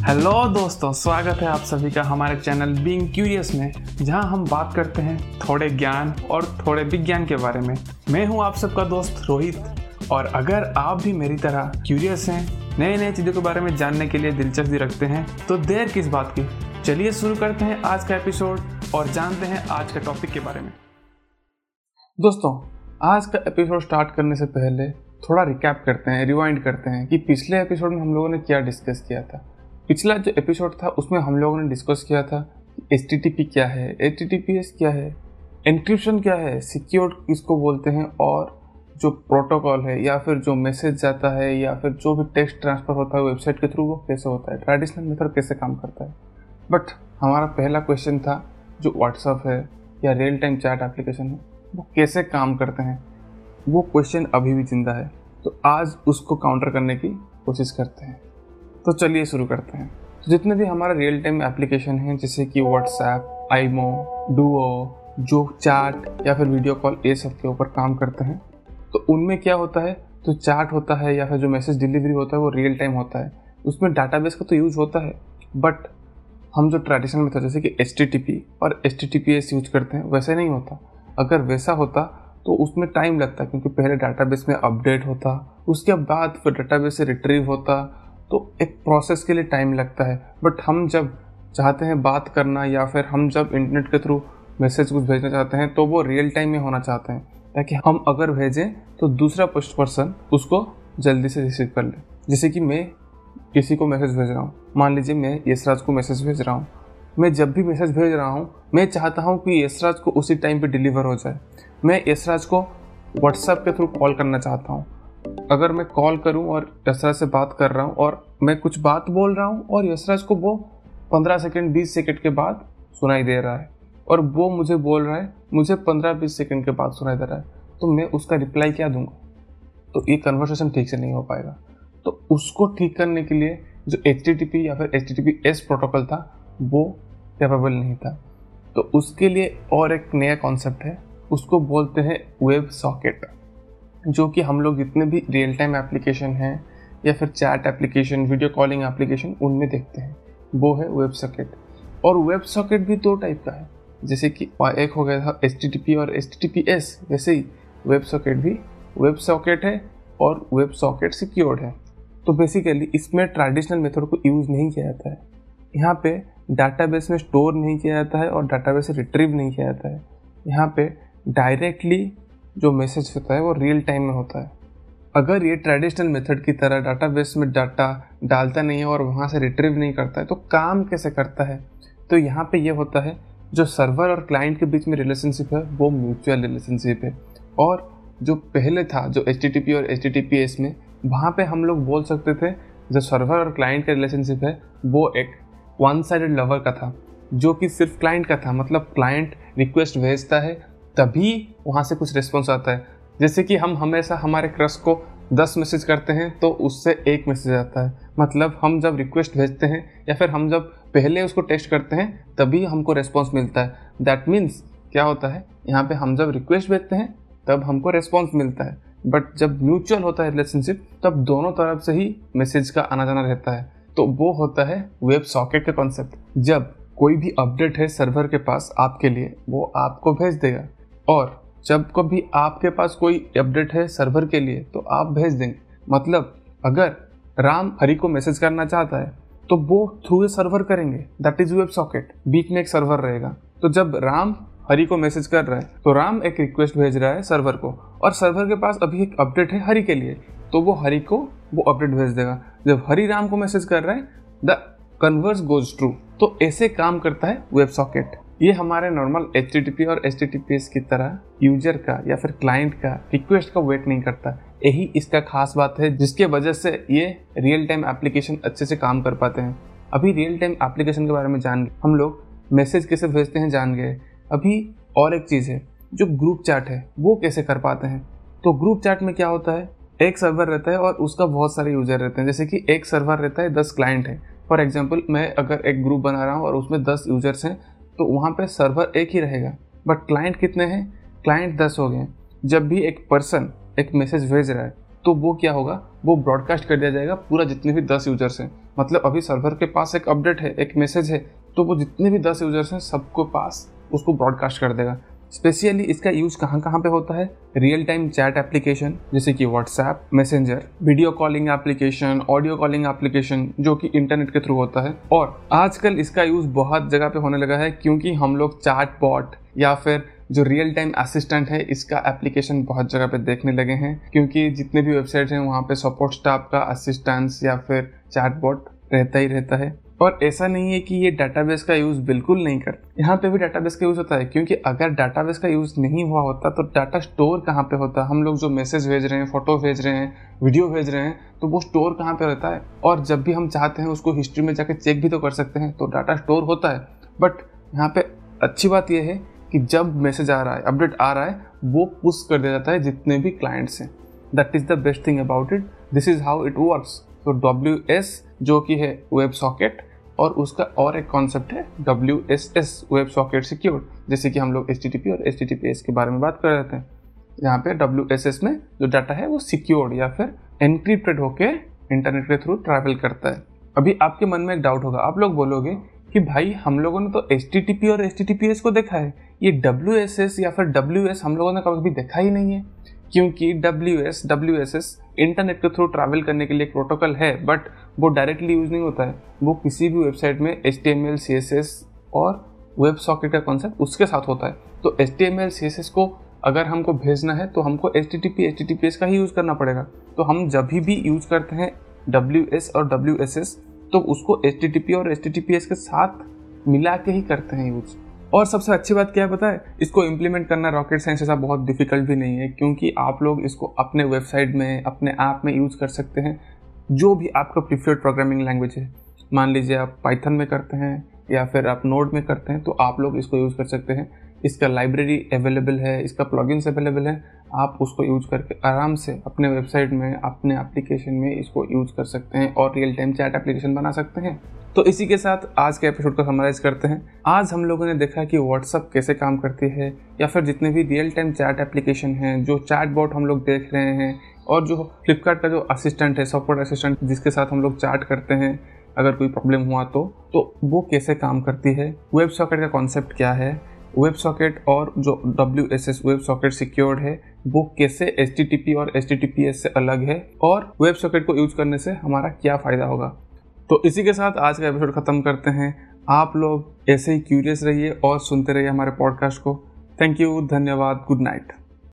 Hello दोस्तों, स्वागत है आप सभी का हमारे चैनल बीइंग क्यूरियस में, जहाँ हम बात करते हैं थोड़े ज्ञान और थोड़े विज्ञान के बारे में। मैं हूँ आप सबका दोस्त रोहित, और अगर आप भी मेरी तरह क्यूरियस हैं नए नए चीज़ों के बारे में जानने के लिए दिलचस्पी रखते हैं तो देर किस बात की? चलिए शुरू करते हैं आज का एपिसोड और जानते हैं आज का टॉपिक के बारे में। दोस्तों, आज का एपिसोड स्टार्ट करने से पहले थोड़ा रिकैप करते हैं रिवाइंड करते हैं कि पिछले एपिसोड में हम लोगों ने क्या डिस्कस किया था। पिछला जो एपिसोड था, उसमें हम लोगों ने डिस्कस किया था एच क्या है एच क्या है एंक्रिप्शन क्या है सिक्योर किसको बोलते हैं, और जो प्रोटोकॉल है, या फिर जो मैसेज जाता है, या फिर जो भी टेक्स्ट ट्रांसफ़र होता है वेबसाइट के थ्रू वो कैसे होता है? ट्रेडिशनल मेथड कैसे काम करता है? बट हमारा पहला क्वेश्चन था, जो व्हाट्सअप है, या रियल टाइम चैट एप्लीकेशन है, वो कैसे काम करते हैं? वो क्वेश्चन अभी भी ज़िंदा है तो आज उसको काउंटर करने की कोशिश करते हैं। तो चलिए शुरू करते हैं। जितने भी हमारा रियल टाइम एप्लीकेशन हैं, जैसे कि व्हाट्सएप आईमो डुओ जो चैट या फिर वीडियो कॉल ये सब के ऊपर काम करते हैं। तो उनमें क्या होता है? तो चैट होता है या फिर जो मैसेज डिलीवरी होता है, वो रियल टाइम होता है। उसमें डाटाबेस का तो यूज़ होता है बट हम जो ट्रेडिशनल मेथड जैसे कि एच और एच यूज़ करते हैं, वैसे नहीं होता। अगर वैसा होता तो उसमें टाइम लगता, क्योंकि पहले डाटाबेस में अपडेट होता, उसके बाद फिर डाटाबेस से रिट्रीव होता तो एक प्रोसेस के लिए टाइम लगता है। बट हम जब चाहते हैं बात करना या फिर हम जब इंटरनेट के थ्रू मैसेज कुछ भेजना चाहते हैं तो वो रियल टाइम में होना चाहते हैं। ताकि हम अगर भेजें तो दूसरा पोस्ट पर्सन उसको जल्दी से रिसीव कर ले। जैसे कि मैं किसी को मैसेज भेज रहा हूँ। मान लीजिए मैं यशराज को मैसेज भेज रहा हूँ। मैं जब भी मैसेज भेज रहा हूँ, मैं चाहता हूँ कि यशराज को उसी टाइम पे डिलीवर हो जाए। मैं यशराज को व्हाट्सएप के थ्रू कॉल करना चाहता हूँ। अगर मैं कॉल करूँ और यशराज से बात कर रहा हूँ और मैं कुछ बात बोल रहा हूँ और यशराज को वो पंद्रह सेकेंड, बीस सेकेंड के बाद सुनाई दे रहा है और वो मुझे बोल रहा है, मुझे पंद्रह, बीस सेकेंड के बाद सुनाई दे रहा है तो मैं उसका रिप्लाई क्या दूँगा? तो ये कन्वर्सेशन ठीक से नहीं हो पाएगा। तो उसको ठीक करने के लिए जो एच या फिर एच एस प्रोटोकॉल था, वो कैपेबल नहीं था। तो उसके लिए और एक नया कॉन्सेप्ट है, उसको बोलते हैं वेब सॉकेट जो कि हम लोग जितने भी रियल टाइम एप्लीकेशन हैं, या फिर chat application video calling application उनमें देखते हैं। वो है वेब सॉकेट और वेब सॉकेट भी दो टाइप का है। जैसे कि, एक हो गया था HTTP और एच वैसे ही वेब सॉकेट भी वेब सॉकेट है और वेब सॉकेट सिक्योर्ड है। तो बेसिकली इसमें ट्रेडिशनल मेथड को यूज़ नहीं किया जाता है। यहाँ पे डाटाबेस में स्टोर नहीं किया जाता है और डाटाबेस से रिट्रीव नहीं किया जाता है। यहाँ पे डायरेक्टली जो मैसेज होता है, वो रियल टाइम में होता है। अगर ये ट्रेडिशनल मेथड की तरह डाटाबेस में डाटा डालता नहीं है और वहाँ से रिट्रीव नहीं करता है तो काम कैसे करता है? तो यहाँ पे ये होता है, जो सर्वर और क्लाइंट के बीच में रिलेशनशिप है, वो म्यूचुअल रिलेशनशिप है। और जो पहले था, जो HTTP और एच में, वहाँ पे हम लोग बोल सकते थे, जो सर्वर और क्लाइंट का रिलेशनशिप है, वो एक वन साइड लवर का था, जो कि सिर्फ़ क्लाइंट का था। मतलब क्लाइंट रिक्वेस्ट भेजता है तभी वहाँ से कुछ रिस्पॉन्स आता है। जैसे कि हम हमेशा हमारे क्रश को दस मैसेज करते हैं तो उससे एक मैसेज आता है। मतलब हम जब रिक्वेस्ट भेजते हैं, या फिर हम जब पहले उसको टेस्ट करते हैं, तभी हमको रिस्पॉन्स मिलता है। दैट मीन्स क्या होता है? यहाँ पे हम जब रिक्वेस्ट भेजते हैं, तब हमको रिस्पॉन्स मिलता है। बट जब म्यूचुअल होता है रिलेशनशिप तब दोनों तरफ़ से ही मैसेज का आना जाना रहता है। तो वो होता है वेब सॉकेट का कॉन्सेप्ट जब कोई भी अपडेट है सर्वर के पास आपके लिए, वो आपको भेज देगा। और जब कभी आपके पास कोई अपडेट है सर्वर के लिए तो आप भेज देंगे। मतलब अगर राम हरि को मैसेज करना चाहता है तो वो थ्रू ए सर्वर करेंगे। दैट इज़ वेब सॉकेट बीच में एक सर्वर रहेगा। तो जब राम हरि को मैसेज कर रहा है तो राम एक रिक्वेस्ट भेज रहा है सर्वर को। और सर्वर के पास अभी एक अपडेट है हरि के लिए तो वो हरि को वो अपडेट भेज देगा। जब हरि राम को मैसेज कर रहा है द कन्वर्स गोज ट्रू तो ऐसे काम करता है वेब सॉकेट ये हमारे नॉर्मल HTTP और HTTPS की तरह यूज़र का या फिर क्लाइंट का रिक्वेस्ट का वेट नहीं करता। यही इसका खास बात है, जिसके वजह से ये रियल टाइम एप्लीकेशन अच्छे से काम कर पाते हैं। अभी रियल टाइम एप्लीकेशन के बारे में जान गए। हम लोग मैसेज कैसे भेजते हैं जान गए। अभी और एक चीज़ है, जो ग्रुप चैट है, वो कैसे कर पाते हैं? तो ग्रुप चैट में क्या होता है? एक सर्वर रहता है और उसका बहुत सारे यूज़र रहते हैं। जैसे कि एक सर्वर रहता है, दस क्लाइंट है। फॉर एग्ज़ाम्पल मैं अगर एक ग्रुप बना रहा हूँ और उसमें दस यूज़र्स हैं तो वहाँ पर सर्वर एक ही रहेगा। बट क्लाइंट कितने हैं? क्लाइंट दस हो गए जब भी एक पर्सन एक मैसेज भेज रहा है तो वो क्या होगा? वो ब्रॉडकास्ट कर दिया जाएगा पूरा जितने भी दस यूज़र्स हैं। मतलब अभी सर्वर के पास एक अपडेट है, एक मैसेज है तो वो जितने भी दस यूज़र्स हैं, सबको पास उसको ब्रॉडकास्ट कर देगा। स्पेशली इसका यूज़ कहाँ कहाँ पे होता है? रियल टाइम चैट एप्लीकेशन जैसे कि WhatsApp Messenger video calling application audio calling application जो कि इंटरनेट के थ्रू होता है। और आजकल इसका यूज़ बहुत जगह पे होने लगा है, क्योंकि हम लोग चैट बॉट या फिर जो रियल टाइम असिस्टेंट है, इसका एप्लीकेशन बहुत जगह पे देखने लगे हैं। क्योंकि जितने भी वेबसाइट हैं, वहाँ पे सपोर्ट स्टाफ का असिस्टेंस या फिर चैट बॉट रहता ही रहता है। और ऐसा नहीं है कि ये डाटाबेस का यूज़ बिल्कुल नहीं कर, यहाँ पे भी डाटाबेस का यूज़ होता है, क्योंकि अगर डाटाबेस का यूज़ नहीं हुआ होता तो डाटा स्टोर कहाँ पे होता? हम लोग जो मैसेज भेज रहे हैं फ़ोटो भेज रहे हैं वीडियो भेज रहे हैं तो वो स्टोर कहाँ पे रहता है? और जब भी हम चाहते हैं उसको हिस्ट्री में जाकर चेक भी तो कर सकते हैं तो डाटा स्टोर होता है। बट यहाँ पे अच्छी बात यह है कि जब मैसेज आ रहा है अपडेट आ रहा है, वो पुश कर दिया जाता है जितने भी क्लाइंट्स हैं। That is the best thing about it this is how it works तो डब्ल्यू एस जो कि है वेब सॉकेट और उसका और एक कॉन्सेप्ट है W S S web socket secure जैसे कि हम लोग एच टी टी पी और H T T P S के बारे में बात कर रहे थे। यहाँ पे डब्ल्यू एस एस में जो डाटा है वो सिक्योर्ड या फिर एनक्रिप्टेड होके इंटरनेट के थ्रू ट्रैवल करता है। अभी आपके मन में एक डाउट होगा, आप लोग बोलोगे कि भाई हम लोगों ने तो पी और एस को देखा है। ये डब्ल्यू एस एस या फिर डब्ल्यू एस हम लोगों ने कभी देखा ही नहीं है, क्योंकि W S W S S internet के थ्रू ट्रैवल करने के लिए एक प्रोटोकॉल है, बट वो डायरेक्टली यूज़ नहीं होता है। वो किसी भी वेबसाइट में H T M L C S S और वेब सॉकेट का कॉन्सेप्ट उसके साथ होता है। तो H T M L C S S को अगर हमको भेजना है तो हमको H T T P H T T P S का ही यूज़ करना पड़ेगा। तो हम जब भी यूज़ करते हैं डब्ल्यू एस और डब्ल्यू एस एस तो उसको एच टी टी पी और H T T P S के साथ मिला के ही करते हैं यूज़। और सबसे अच्छी बात क्या है, पता है? इसको इम्प्लीमेंट करना रॉकेट साइंस ऐसा बहुत डिफ़िकल्ट भी नहीं है, क्योंकि आप लोग इसको अपने वेबसाइट में, अपने ऐप में यूज़ कर सकते हैं। जो भी आपका प्रिफर्ड प्रोग्रामिंग लैंग्वेज है, मान लीजिए आप पाइथन में करते हैं या फिर आप नोड में करते हैं तो आप लोग इसको यूज़ कर सकते हैं। इसका लाइब्रेरी अवेलेबल है, इसका प्लगइन्स अवेलेबल है, आप उसको यूज़ करके आराम से अपने वेबसाइट में, अपने एप्लीकेशन में इसको यूज़ कर सकते हैं और रियल टाइम चैट एप्लीकेशन बना सकते हैं। तो इसी के साथ आज के एपिसोड को समराइज करते हैं। आज हम लोगों ने देखा कि व्हाट्सअप कैसे काम करती है, या फिर जितने भी रियल टाइम चैट एप्लीकेशन हैं, जो चैट बोट हम लोग देख रहे हैं, और जो फ्लिपकार्ट का जो असिस्टेंट है सॉफ्टवेयर असिस्टेंट जिसके साथ हम लोग चैट करते हैं, अगर कोई प्रॉब्लम हुआ तो तो वो कैसे काम करती है वेब सॉकेट का कॉन्सेप्ट क्या है वेब सॉकेट और जो W S S web socket secured है, वो कैसे एच टी टी पी और H T T P S से अलग है और वेब सॉकेट को यूज़ करने से हमारा क्या फ़ायदा होगा? तो इसी के साथ आज का एपिसोड ख़त्म करते हैं। आप लोग ऐसे ही क्यूरियस रहिए और सुनते रहिए हमारे पॉडकास्ट को। थैंक यू धन्यवाद गुड नाइट